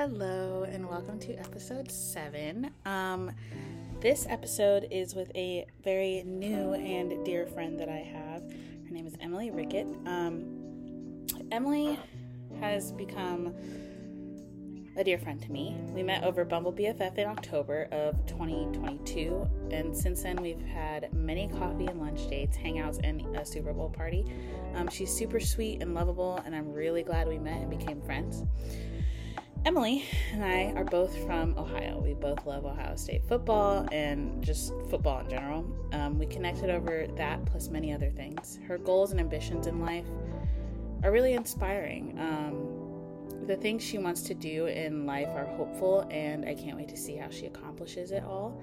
Hello, and welcome to episode seven. Um, this episode is with a very new and dear friend that I have. Her name is Emily Rickett. Um, Emily has become a dear friend to me. We met over Bumble BFF in October of 2022, and since then we've had many coffee and lunch dates, hangouts, and a Super Bowl party. Um, she's super sweet and lovable, and I'm really glad we met and became friends. Emily and I are both from Ohio. We both love Ohio State football and just football in general. Um, we connected over that plus many other things. Her goals and ambitions in life are really inspiring. Um, the things she wants to do in life are hopeful, and I can't wait to see how she accomplishes it all.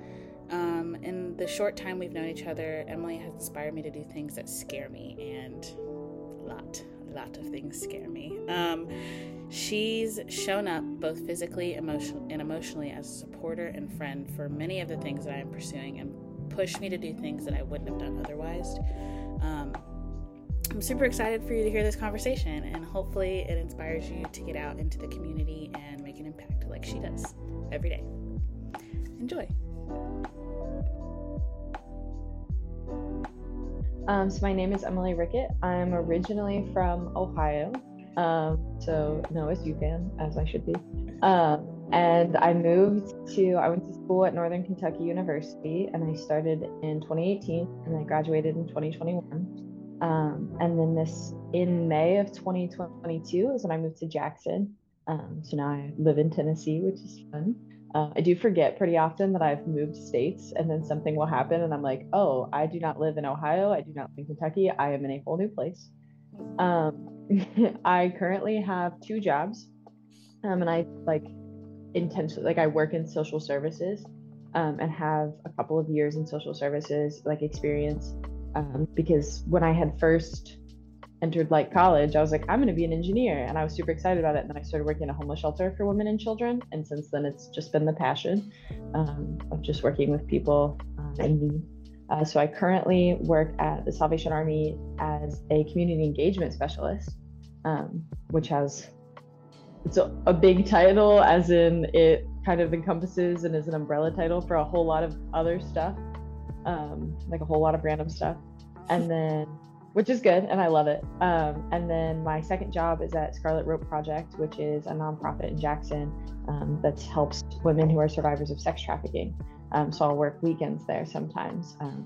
Um, in the short time we've known each other, Emily has inspired me to do things that scare me, and a lot, a lot of things scare me. Um, She's shown up both physically emotion- and emotionally as a supporter and friend for many of the things that I am pursuing and pushed me to do things that I wouldn't have done otherwise. Um, I'm super excited for you to hear this conversation, and hopefully, it inspires you to get out into the community and make an impact like she does every day. Enjoy. Um, so, my name is Emily Rickett. I'm originally from Ohio, um, so no as you can, as I should be. Um, and I moved to, I went to school at Northern Kentucky University and I started in 2018 and I graduated in 2021. Um, and then this, in May of 2022 is when I moved to Jackson. Um, so now I live in Tennessee, which is fun. Uh, I do forget pretty often that I've moved states and then something will happen and I'm like, oh, I do not live in Ohio. I do not live in Kentucky. I am in a whole new place. Um, I currently have two jobs, um, and I like intentionally like I work in social services, um, and have a couple of years in social services like experience, um, because when I had first entered like college, I was like I'm going to be an engineer, and I was super excited about it. And then I started working in a homeless shelter for women and children, and since then it's just been the passion um, of just working with people um, in need. Uh, so I currently work at the Salvation Army as a community engagement specialist, um, which has it's a, a, big title, as in it kind of encompasses and is an umbrella title for a whole lot of other stuff, um, like a whole lot of random stuff, and then which is good and I love it. Um, and then my second job is at Scarlet Rope Project, which is a nonprofit in Jackson um, that helps women who are survivors of sex trafficking. Um, so I'll work weekends there sometimes, um,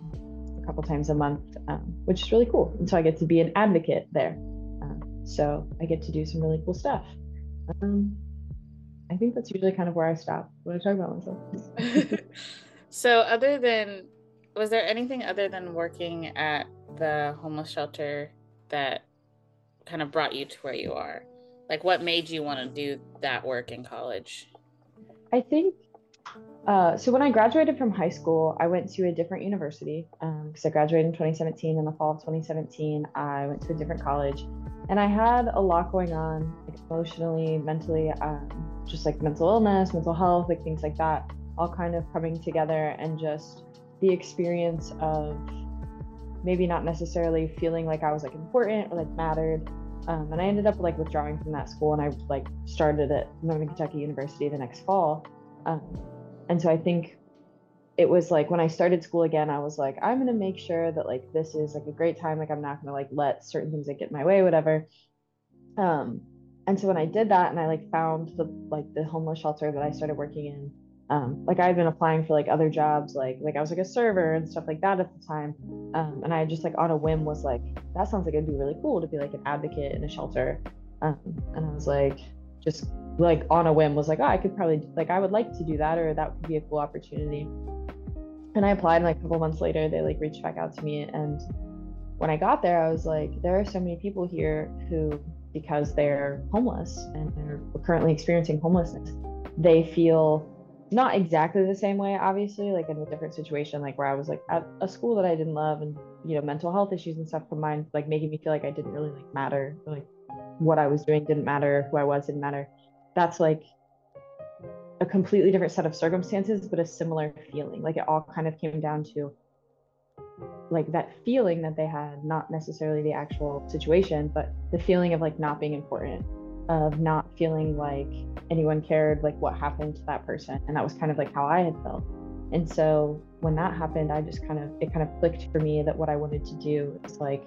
a couple times a month, um, which is really cool. And so I get to be an advocate there. Um, so I get to do some really cool stuff. Um, I think that's usually kind of where I stop when I talk about myself. so, other than, was there anything other than working at the homeless shelter that kind of brought you to where you are? Like, what made you want to do that work in college? I think uh, so when I graduated from high school, I went to a different university because um, I graduated in 2017. In the fall of 2017, I went to a different college, and I had a lot going on, like emotionally, mentally, um, just like mental illness, mental health, like things like that, all kind of coming together, and just the experience of maybe not necessarily feeling like I was like important or like mattered. Um, and I ended up like withdrawing from that school, and I like started at Northern Kentucky University the next fall. Um, and so I think it was like when I started school again, I was like, I'm gonna make sure that like this is like a great time. Like I'm not gonna like let certain things like get in my way, whatever. Um, and so when I did that and I like found the like the homeless shelter that I started working in, um, like I had been applying for like other jobs, like like I was like a server and stuff like that at the time. Um, and I just like on a whim was like, that sounds like it'd be really cool to be like an advocate in a shelter. Um, and I was like, just like on a whim was like, oh, I could probably like I would like to do that or that could be a cool opportunity. And I applied and like a couple months later they like reached back out to me and when I got there I was like there are so many people here who because they're homeless and they're currently experiencing homelessness they feel not exactly the same way obviously like in a different situation like where I was like at a school that I didn't love and you know mental health issues and stuff combined like making me feel like I didn't really like matter like what I was doing didn't matter, who I was didn't matter. That's like a completely different set of circumstances, but a similar feeling. Like it all kind of came down to like that feeling that they had, not necessarily the actual situation, but the feeling of like not being important. of not feeling like anyone cared like what happened to that person and that was kind of like how i had felt and so when that happened i just kind of it kind of clicked for me that what i wanted to do is like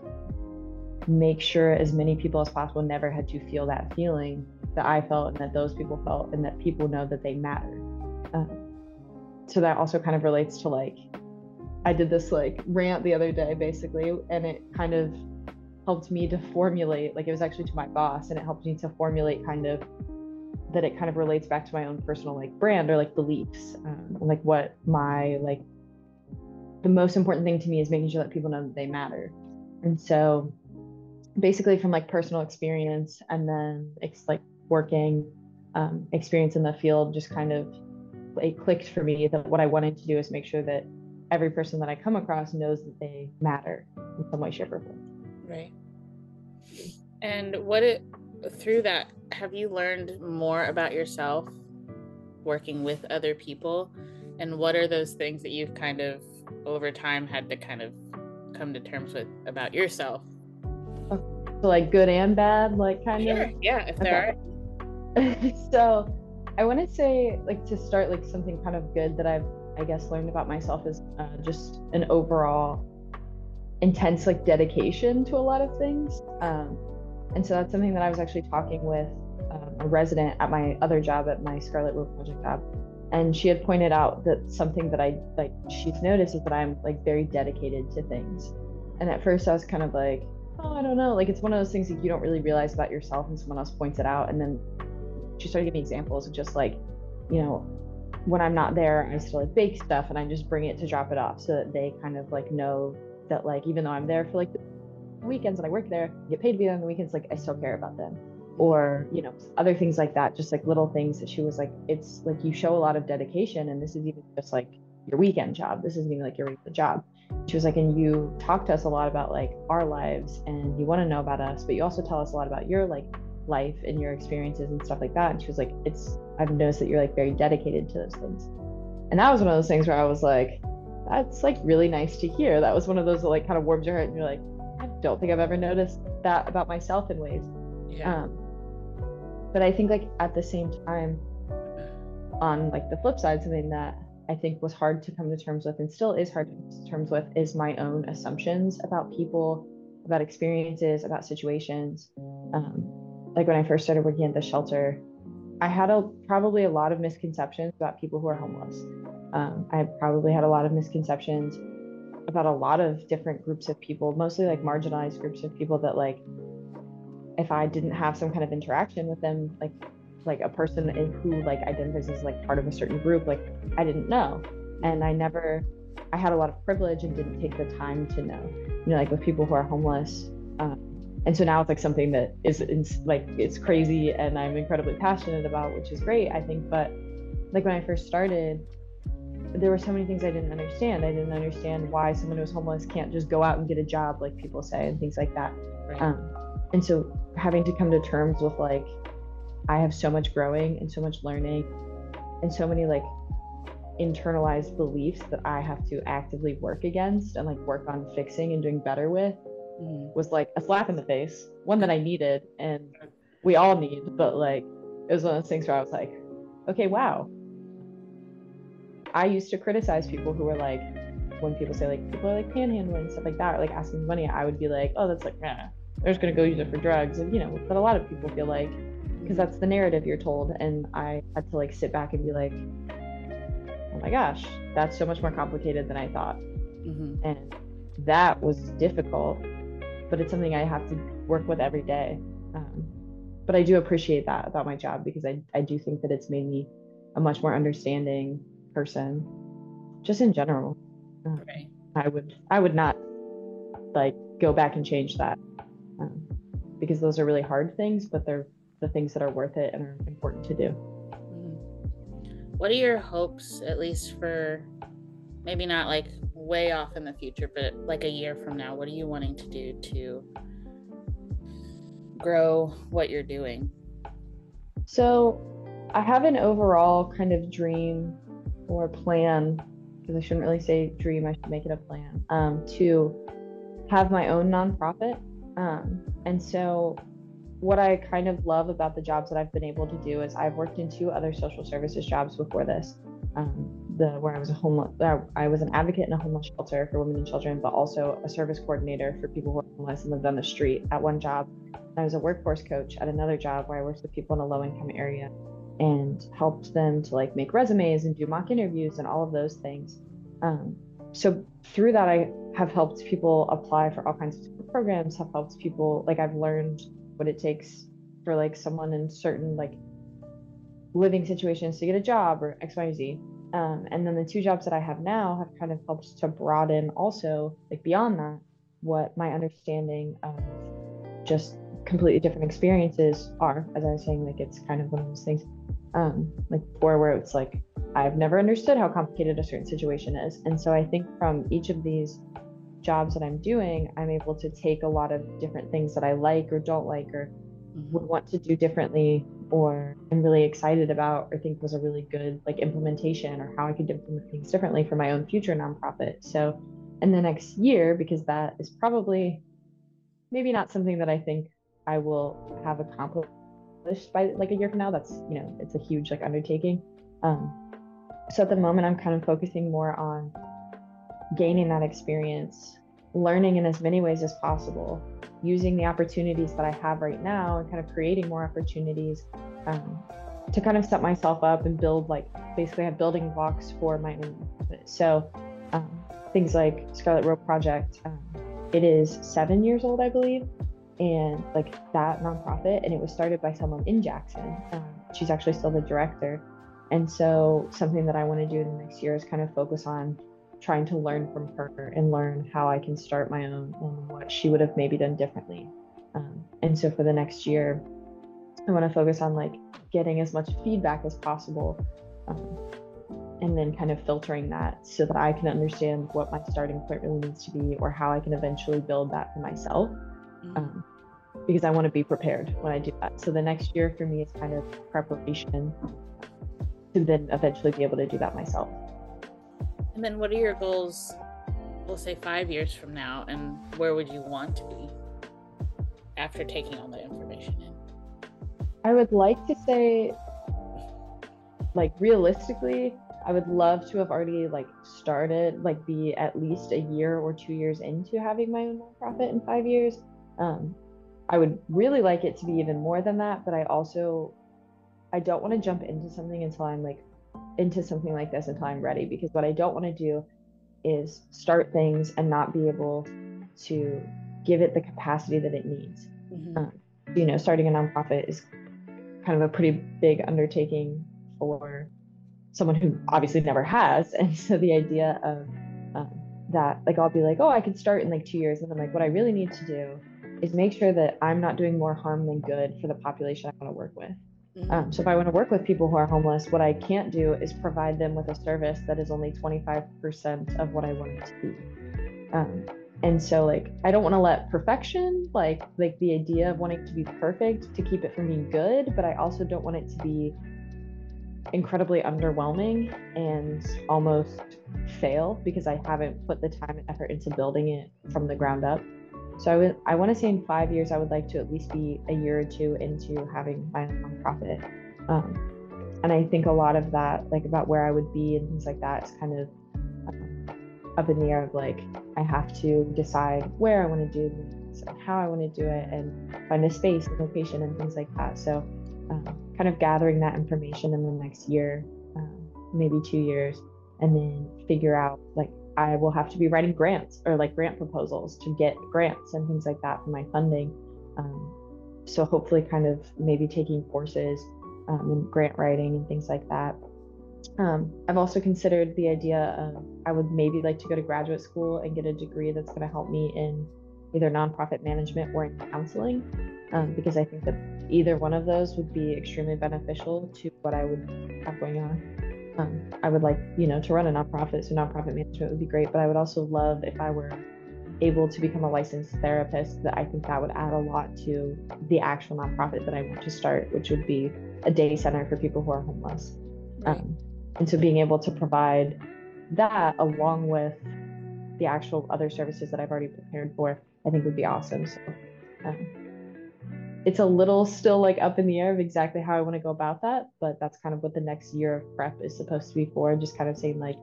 make sure as many people as possible never had to feel that feeling that i felt and that those people felt and that people know that they matter. Um, so that also kind of relates to like i did this like rant the other day basically and it kind of helped me to formulate like it was actually to my boss and it helped me to formulate kind of that it kind of relates back to my own personal like brand or like beliefs um, like what my like the most important thing to me is making sure that people know that they matter. And so basically from like personal experience and then it's like working um, experience in the field just kind of it clicked for me that what i wanted to do is make sure that every person that i come across knows that they matter in some way shape or form. Right. And what it through that have you learned more about yourself working with other people? And what are those things that you've kind of over time had to kind of come to terms with about yourself so like good and bad like kind sure. of yeah if there okay. are so i want to say like to start like something kind of good that i've i guess learned about myself is uh, just an overall intense like dedication to a lot of things. Um, and so that's something that I was actually talking with um, a resident at my other job at my Scarlet Rope project job. And she had pointed out that something that I like she's noticed is that I'm like very dedicated to things. And at first I was kind of like, oh, I don't know. Like it's one of those things that you don't really realize about yourself and someone else points it out. And then she started giving examples of just like, you know, when I'm not there, I still like bake stuff and I just bring it to drop it off so that they kind of like know that like even though I'm there for like the weekends and I work there, get paid to be there on the weekends, like I still care about them. Or, you know, other things like that, just like little things that she was like, it's like you show a lot of dedication and this is even just like your weekend job. This isn't even like your regular job. She was like, and you talk to us a lot about like our lives and you want to know about us, but you also tell us a lot about your like life and your experiences and stuff like that. And she was like, it's I've noticed that you're like very dedicated to those things. And that was one of those things where I was like, that's like really nice to hear. That was one of those that like kind of warms your heart and you're like, I don't think I've ever noticed that about myself in ways. Yeah. Um, but I think like at the same time, on like the flip side, something that I think was hard to come to terms with and still is hard to come to terms with is my own assumptions about people, about experiences, about situations. Um, like when I first started working at the shelter, I had a probably a lot of misconceptions about people who are homeless. Um, I probably had a lot of misconceptions about a lot of different groups of people, mostly like marginalized groups of people that like if I didn't have some kind of interaction with them, like like a person who like identifies as like part of a certain group, like I didn't know. And I never I had a lot of privilege and didn't take the time to know. You know, like with people who are homeless. Um, and so now it's like something that is it's like it's crazy and I'm incredibly passionate about, which is great, I think. But like when I first started, there were so many things I didn't understand. I didn't understand why someone who's homeless can't just go out and get a job, like people say, and things like that. Right. Um, and so having to come to terms with like, I have so much growing and so much learning, and so many like internalized beliefs that I have to actively work against and like work on fixing and doing better with mm-hmm. was like a slap in the face, one that I needed and we all need, but like it was one of those things where I was like, okay, wow, I used to criticize people who were like, when people say like people are like panhandling stuff like that, or like asking money, I would be like, oh, that's like, nah, they're just gonna go use it for drugs, and you know. But a lot of people feel like, because that's the narrative you're told, and I had to like sit back and be like, oh my gosh, that's so much more complicated than I thought, mm-hmm. and that was difficult, but it's something I have to work with every day. Um, but I do appreciate that about my job because I I do think that it's made me a much more understanding person just in general um, right. i would i would not like go back and change that um, because those are really hard things but they're the things that are worth it and are important to do mm-hmm. what are your hopes at least for maybe not like way off in the future but like a year from now what are you wanting to do to grow what you're doing so i have an overall kind of dream or plan because I shouldn't really say dream, I should make it a plan um, to have my own nonprofit. Um, and so what I kind of love about the jobs that I've been able to do is I've worked in two other social services jobs before this. Um, the where I was a homeless, uh, I was an advocate in a homeless shelter for women and children, but also a service coordinator for people who are homeless and lived on the street at one job. I was a workforce coach at another job where I worked with people in a low income area and helped them to like make resumes and do mock interviews and all of those things. Um, so through that, I have helped people apply for all kinds of programs. Have helped people like I've learned what it takes for like someone in certain like living situations to get a job or X, Y, Z. Um, and then the two jobs that I have now have kind of helped to broaden also like beyond that what my understanding of just completely different experiences are. As I was saying, like it's kind of one of those things um, like before where it's like I've never understood how complicated a certain situation is. And so I think from each of these jobs that I'm doing, I'm able to take a lot of different things that I like or don't like or mm-hmm. would want to do differently or I'm really excited about or think was a really good like implementation or how I could implement things differently for my own future nonprofit. So in the next year, because that is probably maybe not something that I think I will have accomplished by like a year from now. That's you know, it's a huge like undertaking. Um, so at the moment, I'm kind of focusing more on gaining that experience, learning in as many ways as possible, using the opportunities that I have right now, and kind of creating more opportunities um, to kind of set myself up and build like basically have building blocks for my own. So um, things like Scarlet Rope Project. Um, it is seven years old, I believe, and like that nonprofit, and it was started by someone in Jackson. Um, she's actually still the director, and so something that I want to do in the next year is kind of focus on trying to learn from her and learn how I can start my own and what she would have maybe done differently. Um, and so for the next year, I want to focus on like getting as much feedback as possible um, and then kind of filtering that so that I can understand what my starting point really needs to be or how I can eventually build that for myself. Mm-hmm. Um, because I want to be prepared when I do that. So the next year for me is kind of preparation to then eventually be able to do that myself. And then what are your goals, we'll say five years from now, and where would you want to be after taking all the information in? I would like to say, like, realistically, I would love to have already like started, like, be at least a year or two years into having my own nonprofit in five years. Um, I would really like it to be even more than that, but I also I don't want to jump into something until I'm like into something like this until I'm ready because what I don't want to do is start things and not be able to give it the capacity that it needs. Mm-hmm. Um, you know, starting a nonprofit is kind of a pretty big undertaking for someone who obviously never has. And so the idea of um, that, like, I'll be like, oh, I could start in like two years. And I'm like, what I really need to do is make sure that I'm not doing more harm than good for the population I want to work with. Um, so if I want to work with people who are homeless, what I can't do is provide them with a service that is only 25% of what I want it to be. Um, and so like I don't want to let perfection, like like the idea of wanting to be perfect to keep it from being good, but I also don't want it to be incredibly underwhelming and almost fail because I haven't put the time and effort into building it from the ground up. So I would I want to say in five years I would like to at least be a year or two into having my nonprofit. Um, and I think a lot of that, like about where I would be and things like that, is kind of um, up in the air of like I have to decide where I want to do this and how I want to do it and find a space and location and things like that. So um, kind of gathering that information in the next year, um, maybe two years, and then figure out like I will have to be writing grants or like grant proposals to get grants and things like that for my funding. Um, so hopefully, kind of maybe taking courses um, in grant writing and things like that. Um, I've also considered the idea of I would maybe like to go to graduate school and get a degree that's going to help me in either nonprofit management or in counseling, um, because I think that either one of those would be extremely beneficial to what I would have going on. Um, I would like, you know, to run a nonprofit, so nonprofit management would be great. But I would also love if I were able to become a licensed therapist. That I think that would add a lot to the actual nonprofit that I want to start, which would be a day center for people who are homeless. Um, and so being able to provide that along with the actual other services that I've already prepared for, I think would be awesome. So, um, it's a little still like up in the air of exactly how I want to go about that, but that's kind of what the next year of prep is supposed to be for. Just kind of saying like,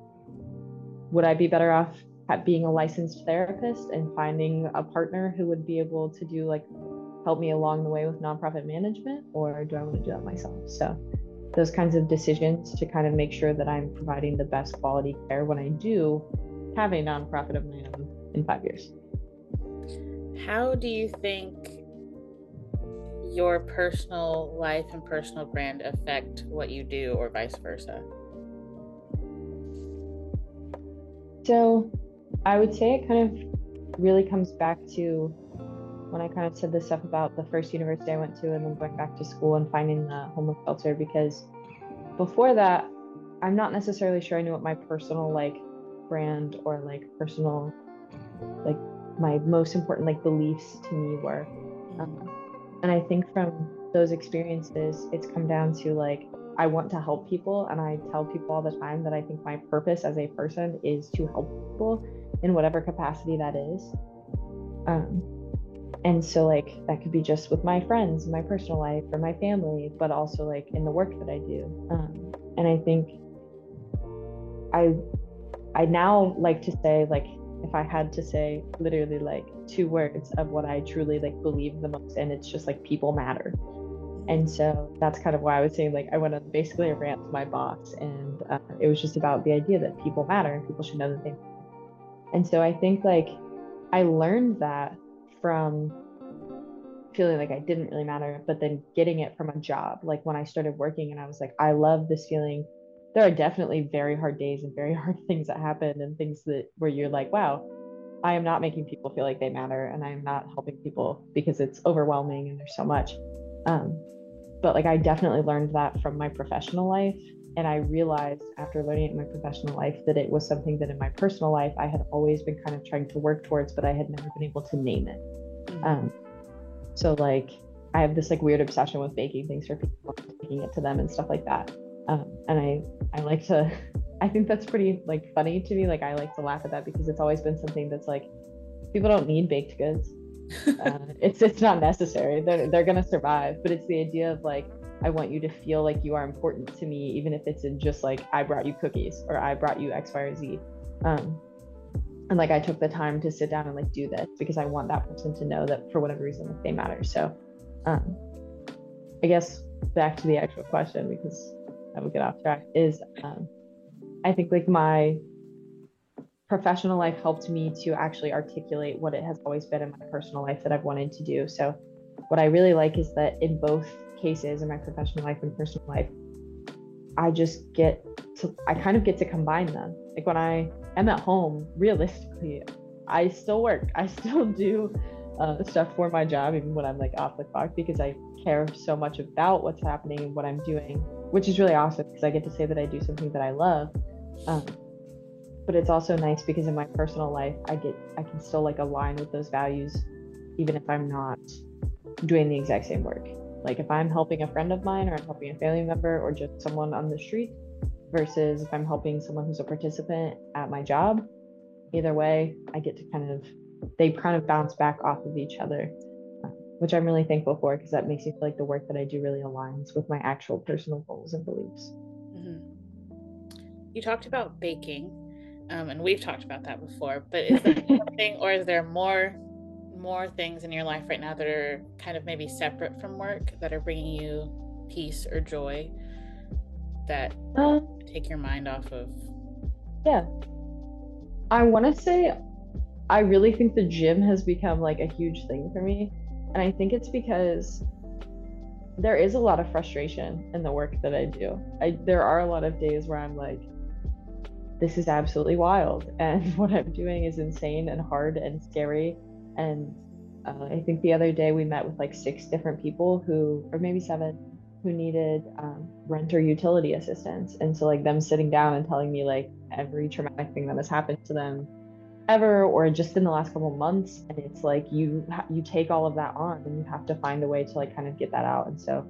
would I be better off at being a licensed therapist and finding a partner who would be able to do like help me along the way with nonprofit management, or do I want to do that myself? So those kinds of decisions to kind of make sure that I'm providing the best quality care when I do have a nonprofit of my own in five years. How do you think your personal life and personal brand affect what you do or vice versa? So I would say it kind of really comes back to when I kind of said this stuff about the first university I went to and then going back to school and finding the homeless shelter because before that, I'm not necessarily sure I knew what my personal like brand or like personal like my most important like beliefs to me were. Um, and I think from those experiences, it's come down to like, I want to help people. And I tell people all the time that I think my purpose as a person is to help people in whatever capacity that is. Um, and so, like, that could be just with my friends, my personal life, or my family, but also like in the work that I do. Um, and I think I, I now like to say, like, if I had to say literally like two words of what I truly like believe the most and it's just like people matter. And so that's kind of why I was saying like I went on basically a rant to my boss, and uh, it was just about the idea that people matter and people should know that they. Matter. And so I think like I learned that from feeling like I didn't really matter, but then getting it from a job. Like when I started working, and I was like, I love this feeling there are definitely very hard days and very hard things that happen and things that where you're like, wow, I am not making people feel like they matter and I am not helping people because it's overwhelming and there's so much. Um, but like I definitely learned that from my professional life. And I realized after learning it in my professional life that it was something that in my personal life I had always been kind of trying to work towards, but I had never been able to name it. Mm-hmm. Um, so like I have this like weird obsession with baking things for people, taking it to them and stuff like that. Um, and I I like to I think that's pretty like funny to me. Like I like to laugh at that because it's always been something that's like people don't need baked goods. uh, it's it's not necessary. They're they're gonna survive. But it's the idea of like I want you to feel like you are important to me, even if it's in just like I brought you cookies or I brought you X, Y, or Z. Um, and like I took the time to sit down and like do this because I want that person to know that for whatever reason like, they matter. So, um, I guess back to the actual question because I would get off track is um, I think like my professional life helped me to actually articulate what it has always been in my personal life that I've wanted to do. So what I really like is that in both cases in my professional life and personal life, I just get to I kind of get to combine them. Like when I am at home, realistically, I still work. I still do uh, stuff for my job, even when I'm like off the clock, because I care so much about what's happening and what I'm doing, which is really awesome because I get to say that I do something that I love. Um, but it's also nice because in my personal life, I get I can still like align with those values, even if I'm not doing the exact same work. Like if I'm helping a friend of mine, or I'm helping a family member, or just someone on the street, versus if I'm helping someone who's a participant at my job. Either way, I get to kind of they kind of bounce back off of each other, which I'm really thankful for because that makes me feel like the work that I do really aligns with my actual personal goals and beliefs. Mm-hmm. You talked about baking, um, and we've talked about that before. But is there something, or is there more, more things in your life right now that are kind of maybe separate from work that are bringing you peace or joy that uh, take your mind off of? Yeah, I want to say I really think the gym has become like a huge thing for me. And I think it's because there is a lot of frustration in the work that I do. I there are a lot of days where I'm like this is absolutely wild and what I'm doing is insane and hard and scary and uh, I think the other day we met with like six different people who or maybe seven who needed um, rent or utility assistance and so like them sitting down and telling me like every traumatic thing that has happened to them ever or just in the last couple months and it's like you you take all of that on and you have to find a way to like kind of get that out and so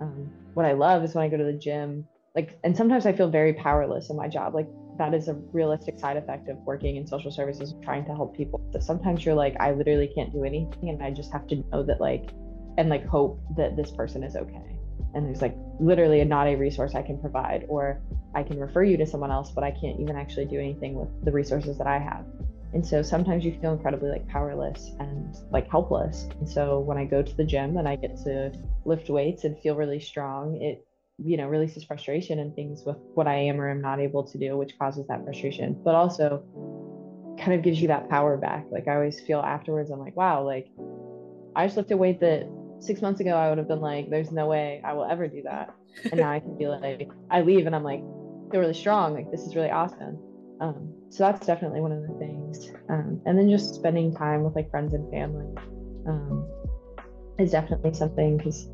um, what i love is when i go to the gym like and sometimes i feel very powerless in my job like that is a realistic side effect of working in social services trying to help people so sometimes you're like i literally can't do anything and i just have to know that like and like hope that this person is okay. And there's like literally not a resource i can provide or i can refer you to someone else but i can't even actually do anything with the resources that i have and so sometimes you feel incredibly like powerless and like helpless. And so when i go to the gym and i get to lift weights and feel really strong it you know releases frustration and things with what i am or am not able to do which causes that frustration. But also kind of gives you that power back. Like i always feel afterwards i'm like wow like i just lifted weight that six months ago i would have been like there's no way i will ever do that. And now i can be like i leave and i'm like feel really strong. Like this is really awesome um, so that's definitely one of the things um, and then just spending time with like friends and family um, is definitely something because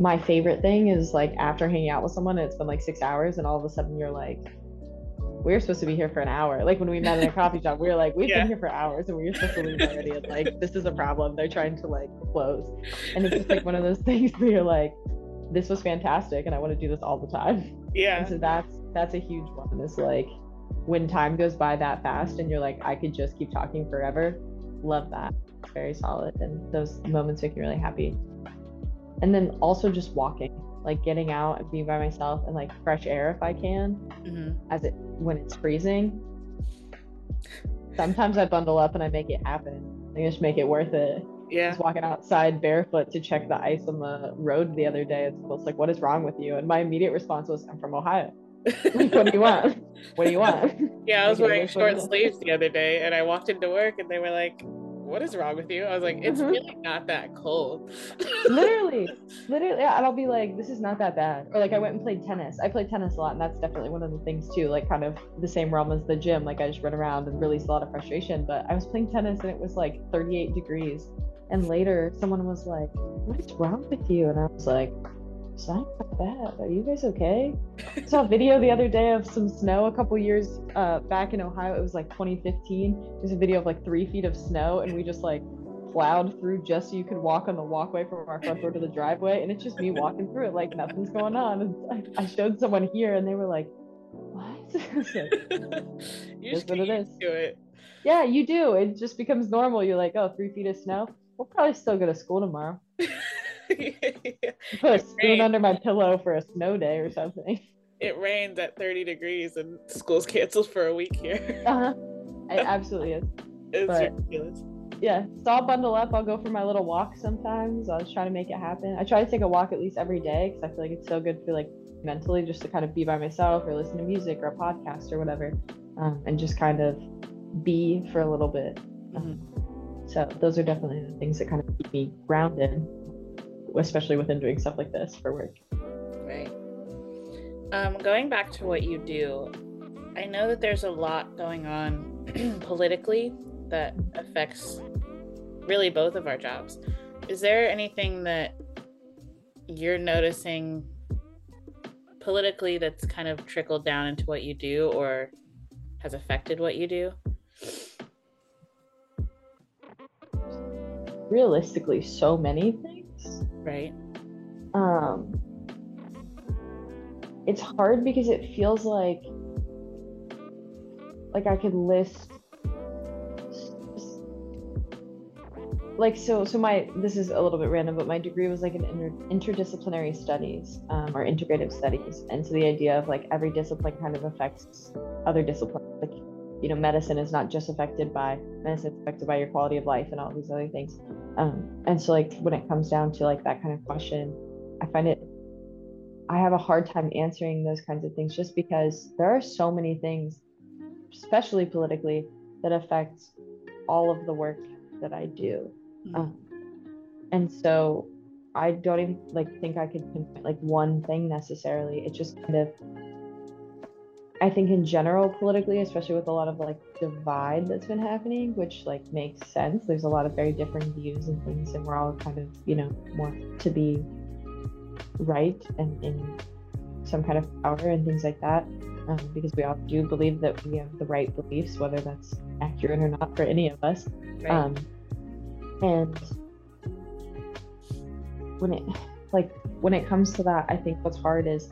my favorite thing is like after hanging out with someone it's been like six hours and all of a sudden you're like we are supposed to be here for an hour. Like when we met in a coffee shop, we were like, we've yeah. been here for hours and we are supposed to leave already. And like, this is a problem. They're trying to like close. And it's just like one of those things where you're like, this was fantastic and I want to do this all the time. Yeah. And so that's that's a huge one. Is like when time goes by that fast and you're like, I could just keep talking forever. Love that. It's very solid. And those moments make me really happy. And then also just walking like getting out and being by myself and like fresh air if I can, mm-hmm. as it when it's freezing. Sometimes I bundle up and I make it happen. I just make it worth it. Yeah. Just walking outside barefoot to check the ice on the road the other day. It's like, what is wrong with you? And my immediate response was, I'm from Ohio. Like, what do you want? What do you want? Yeah, I was wearing short sleeves the other day and I walked into work and they were like, what is wrong with you? I was like, it's mm-hmm. really not that cold. literally, literally, yeah. And I'll be like, this is not that bad. Or like, I went and played tennis. I played tennis a lot, and that's definitely one of the things too. Like, kind of the same realm as the gym. Like, I just run around and release a lot of frustration. But I was playing tennis, and it was like 38 degrees. And later, someone was like, "What is wrong with you?" And I was like, it's not that bad. Are you guys okay? I saw a video the other day of some snow a couple years uh, back in Ohio. It was like 2015. There's a video of like three feet of snow, and we just like plowed through just so you could walk on the walkway from our front door to the driveway. And it's just me walking through it like nothing's going on. And I, showed someone here, and they were like, "What?" like, you just what it is. Do it. Yeah, you do. It just becomes normal. You're like, "Oh, three feet of snow. We'll probably still go to school tomorrow." Put a spoon under my pillow for a snow day or something. It rains at 30 degrees and school's canceled for a week here. uh-huh. It absolutely is. It's but, ridiculous. Yeah, so I'll bundle up. I'll go for my little walk sometimes. I'll try to make it happen. I try to take a walk at least every day because I feel like it's so good for like mentally just to kind of be by myself or listen to music or a podcast or whatever um, and just kind of be for a little bit. Um, so those are definitely the things that kind of keep me grounded especially within doing stuff like this for work. Right. Um, going back to what you do, I know that there's a lot going on politically that affects really both of our jobs. Is there anything that you're noticing politically that's kind of trickled down into what you do or has affected what you do? Realistically, so many things Right. Um, it's hard because it feels like like I could list like so so my this is a little bit random but my degree was like an inter, interdisciplinary studies um, or integrative studies and so the idea of like every discipline kind of affects other disciplines like you know medicine is not just affected by medicine it's affected by your quality of life and all these other things. Um, and so like when it comes down to like that kind of question i find it i have a hard time answering those kinds of things just because there are so many things especially politically that affect all of the work that i do. Mm-hmm. um, and so i don't even like think i could pinpoint like one thing necessarily. It just kind of I think in general politically, especially with a lot of like divide that's been happening, which like makes sense. There's a lot of very different views and things, and we're all kind of you know want to be right and in some kind of power and things like that, um, because we all do believe that we have the right beliefs, whether that's accurate or not for any of us. Right. Um, and when it like when it comes to that, I think what's hard is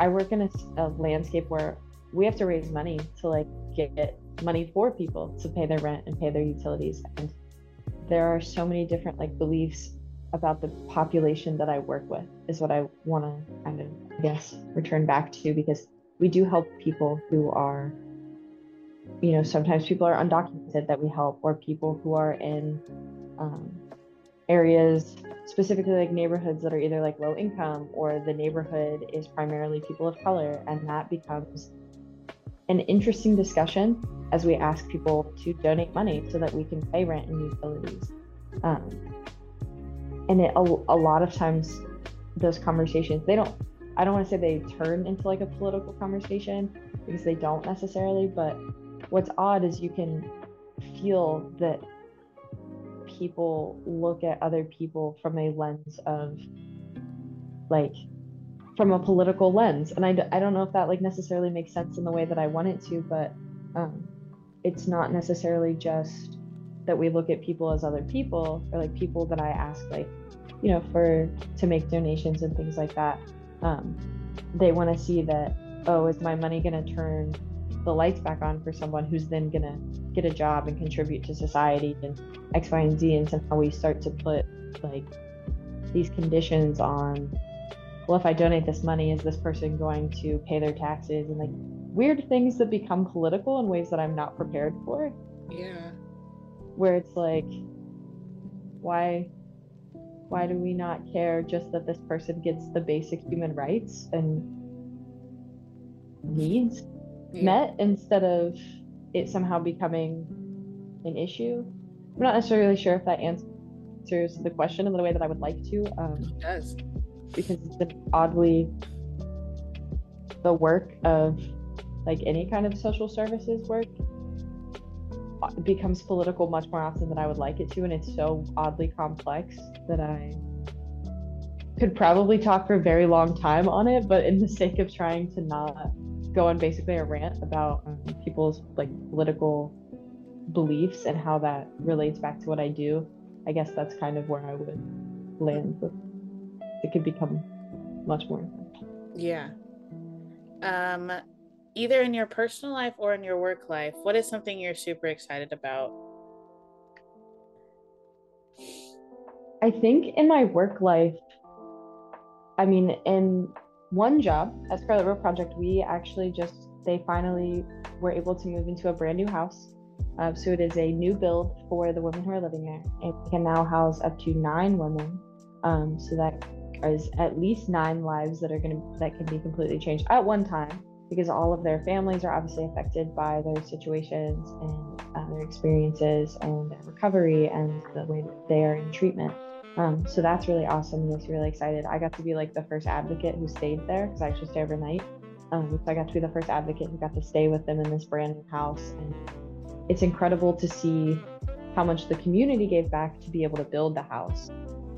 I work in a, a, landscape where we have to raise money to like get money for people to pay their rent and pay their utilities. And there are so many different like beliefs about the population that I work with is what I want to kind of, I guess, return back to because we do help people who are, you know, sometimes people are undocumented that we help, or people who are in um, areas, specifically like neighborhoods that are either like low income or the neighborhood is primarily people of color. And that becomes an interesting discussion as we ask people to donate money so that we can pay rent and utilities. Um, and it, a, a lot of times those conversations they don't i don't want to say they turn into like a political conversation because they don't necessarily but what's odd is you can feel that people look at other people from a lens of like from a political lens and I, I don't know if that like necessarily makes sense in the way that i want it to but um, it's not necessarily just that we look at people as other people or like people that i ask like you know, for to make donations and things like that. Um, they want to see that, oh, is my money going to turn the lights back on for someone who's then going to get a job and contribute to society and X, Y, and Z. And somehow we start to put like these conditions on, well, if I donate this money, is this person going to pay their taxes and like weird things that become political in ways that I'm not prepared for. Yeah. Where it's like, why why do we not care just that this person gets the basic human rights and needs yeah. met instead of it somehow becoming an issue? I'm not necessarily sure if that answers the question in the way that I would like to. Um, it does. Because it's been oddly the work of like any kind of social services work becomes political much more often than I would like it to, and it's so oddly complex that I could probably talk for a very long time on it. But in the sake of trying to not go on basically a rant about um, people's like political beliefs and how that relates back to what I do, I guess that's kind of where I would land. But it could become much more. Yeah. Um, either in your personal life or in your work life, what is something you're super excited about? I think in my work life, I mean, in one job at Scarlet Rope Project, we actually just, they finally were able to move into a brand new house. Uh, so it is a new build for the women who are living there. It can now house up to nine women. Um, so that is at least nine lives that are going to, that can be completely changed at one time because all of their families are obviously affected by their situations and uh, their experiences and their recovery and the way that they are in treatment. Um, so that's really awesome. Makes me really excited. I got to be like the first advocate who stayed there because I actually stay overnight. Um, so I got to be the first advocate who got to stay with them in this brand new house. And it's incredible to see how much the community gave back to be able to build the house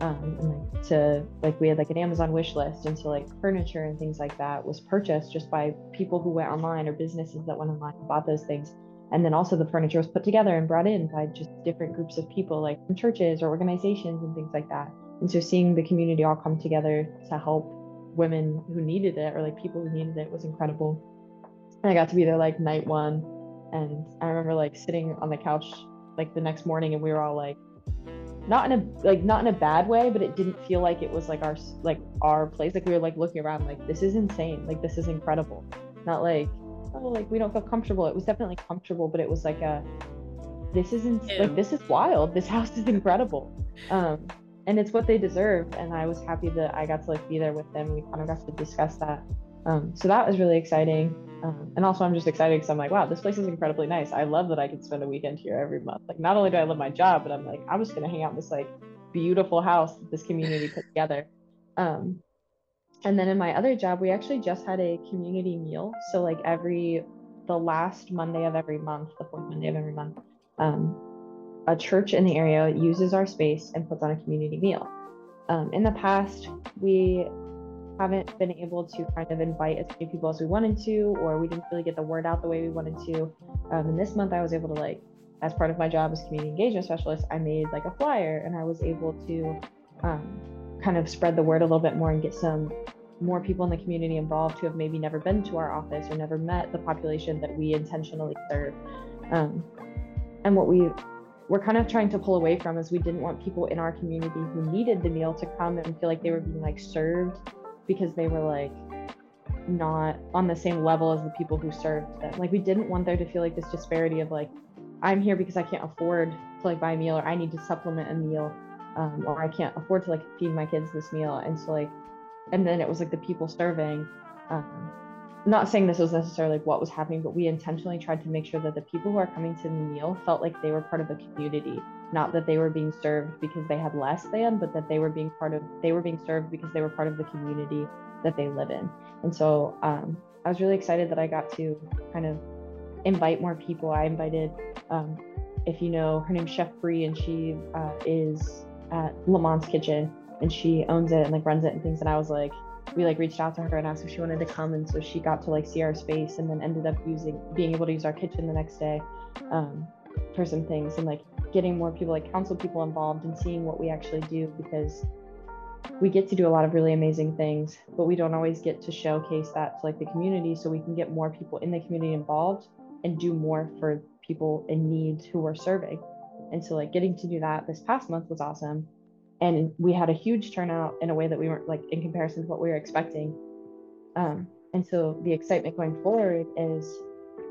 um, and like to like we had like an Amazon wish list, and so like furniture and things like that was purchased just by people who went online or businesses that went online and bought those things. And then also the furniture was put together and brought in by just different groups of people, like from churches or organizations and things like that. And so seeing the community all come together to help women who needed it or like people who needed it was incredible. And I got to be there like night one, and I remember like sitting on the couch like the next morning, and we were all like not in a like not in a bad way but it didn't feel like it was like our like our place like we were like looking around like this is insane like this is incredible not like oh like we don't feel comfortable. It was definitely comfortable but it was like a this isn't like this is wild. This house is incredible. Um and it's what they deserve and i was happy that i got to like be there with them. We kind of got to discuss that. Um so that was really exciting. Um, and also, I'm just excited because I'm like, wow, this place is incredibly nice. I love that I can spend a weekend here every month. Like, not only do I love my job, but I'm like, I'm just gonna hang out in this like beautiful house that this community put together. Um, and then in my other job, we actually just had a community meal. So like every the last Monday of every month, the fourth Monday of every month, um, a church in the area uses our space and puts on a community meal. Um, in the past, we haven't been able to kind of invite as many people as we wanted to, or we didn't really get the word out the way we wanted to. Um, and this month, I was able to like, as part of my job as community engagement specialist, I made like a flyer, and I was able to um, kind of spread the word a little bit more and get some more people in the community involved who have maybe never been to our office or never met the population that we intentionally serve. Um, and what we we're kind of trying to pull away from is we didn't want people in our community who needed the meal to come and feel like they were being like served because they were like not on the same level as the people who served them. Like we didn't want there to feel like this disparity of like I'm here because I can't afford to like buy a meal or I need to supplement a meal um, or I can't afford to like feed my kids this meal. And so like, and then it was like the people serving. Um, not saying this was necessarily like what was happening, but we intentionally tried to make sure that the people who are coming to the meal felt like they were part of the community, not that they were being served because they had less than, but that they were being part of they were being served because they were part of the community that they live in. And so um, I was really excited that I got to kind of invite more people. I invited, um, if you know, her name's Chef Bree, and she uh, is at Lamont's Kitchen, and she owns it and like runs it and things. And I was like, we like reached out to her and asked if she wanted to come, and so she got to like see our space, and then ended up using being able to use our kitchen the next day um, for some things, and like getting more people, like council people involved, and seeing what we actually do because we get to do a lot of really amazing things, but we don't always get to showcase that to like the community so we can get more people in the community involved and do more for people in need who we're serving. And so like getting to do that this past month was awesome. And we had a huge turnout in a way that we weren't like in comparison to what we were expecting. Um, and so the excitement going forward is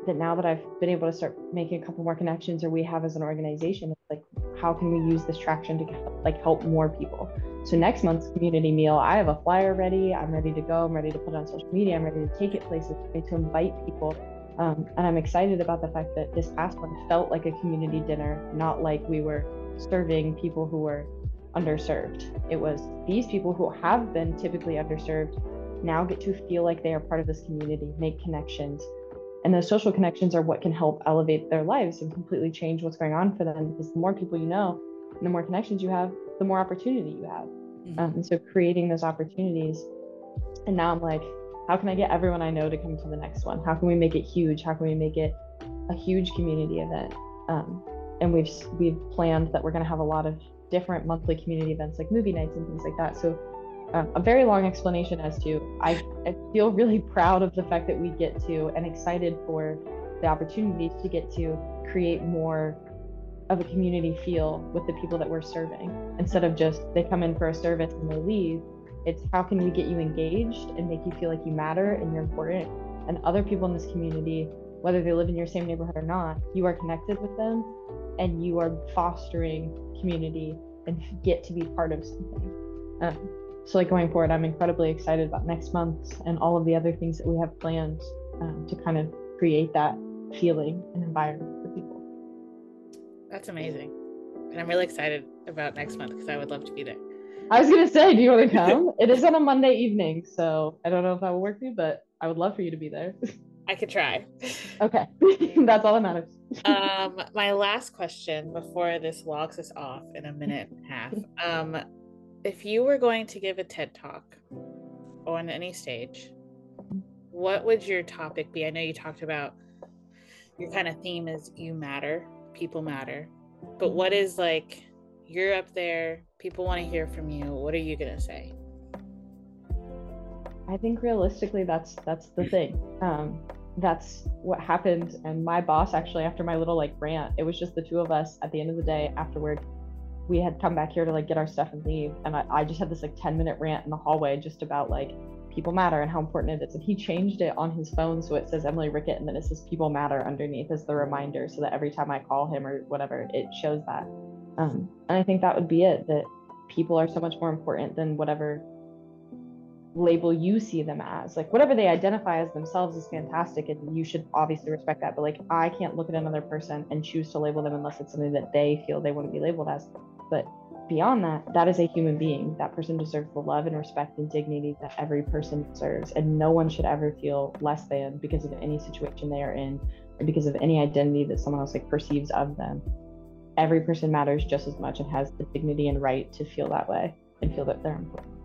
that now that I've been able to start making a couple more connections or we have as an organization, like how can we use this traction to like help more people? So next month's community meal, I have a flyer ready. I'm ready to go. I'm ready to put on social media. I'm ready to take it places, to invite people. Um, and I'm excited about the fact that this past one felt like a community dinner, not like we were serving people who were underserved. It was these people who have been typically underserved now get to feel like they are part of this community, make connections. And those social connections are what can help elevate their lives and completely change what's going on for them. Because the more people you know, and the more connections you have, the more opportunity you have. Mm-hmm. Um, and so creating those opportunities. And now I'm like, how can I get everyone I know to come to the next one? How can we make it huge? How can we make it a huge community event? Um, and we've we've planned that we're going to have a lot of different monthly community events like movie nights and things like that. So um, a very long explanation as to I, I feel really proud of the fact that we get to and excited for the opportunity to get to create more of a community feel with the people that we're serving instead of just they come in for a service and they leave it's how can we get you engaged and make you feel like you matter and you're important and other people in this community whether they live in your same neighborhood or not you are connected with them and you are fostering community and get to be part of something um, so like going forward i'm incredibly excited about next month and all of the other things that we have planned um, to kind of create that feeling and environment for people that's amazing. And I'm really excited about next month because I would love to be there. I was gonna say, do you want to come? it is on a Monday evening, so I don't know if that will work for you, but I would love for you to be there. I could try. Okay, that's all that matters. um, my last question before this logs us off in a minute and a half. Um, if you were going to give a TED talk on any stage, what would your topic be? I know you talked about your kind of theme is you matter people matter. But what is like, you're up there, people want to hear from you. What are you going to say? I think realistically, that's that's the thing. Um, that's what happened. And my boss, actually, after my little like rant, it was just the two of us at the end of the day afterward. We had come back here to like get our stuff and leave. And I, I just had this like 10 minute rant in the hallway just about like people matter and how important it is. And he changed it on his phone so it says Emily Rickett and then it says people matter underneath as the reminder so that every time I call him or whatever, it shows that. Um, and I think that would be it that people are so much more important than whatever label you see them as. Like whatever they identify as themselves is fantastic and you should obviously respect that. But like I can't look at another person and choose to label them unless it's something that they feel they want to be labeled as. But beyond that, that is a human being. That person deserves the love and respect and dignity that every person deserves. And no one should ever feel less than because of any situation they are in or because of any identity that someone else like perceives of them. Every person matters just as much and has the dignity and right to feel that way and feel that they're important.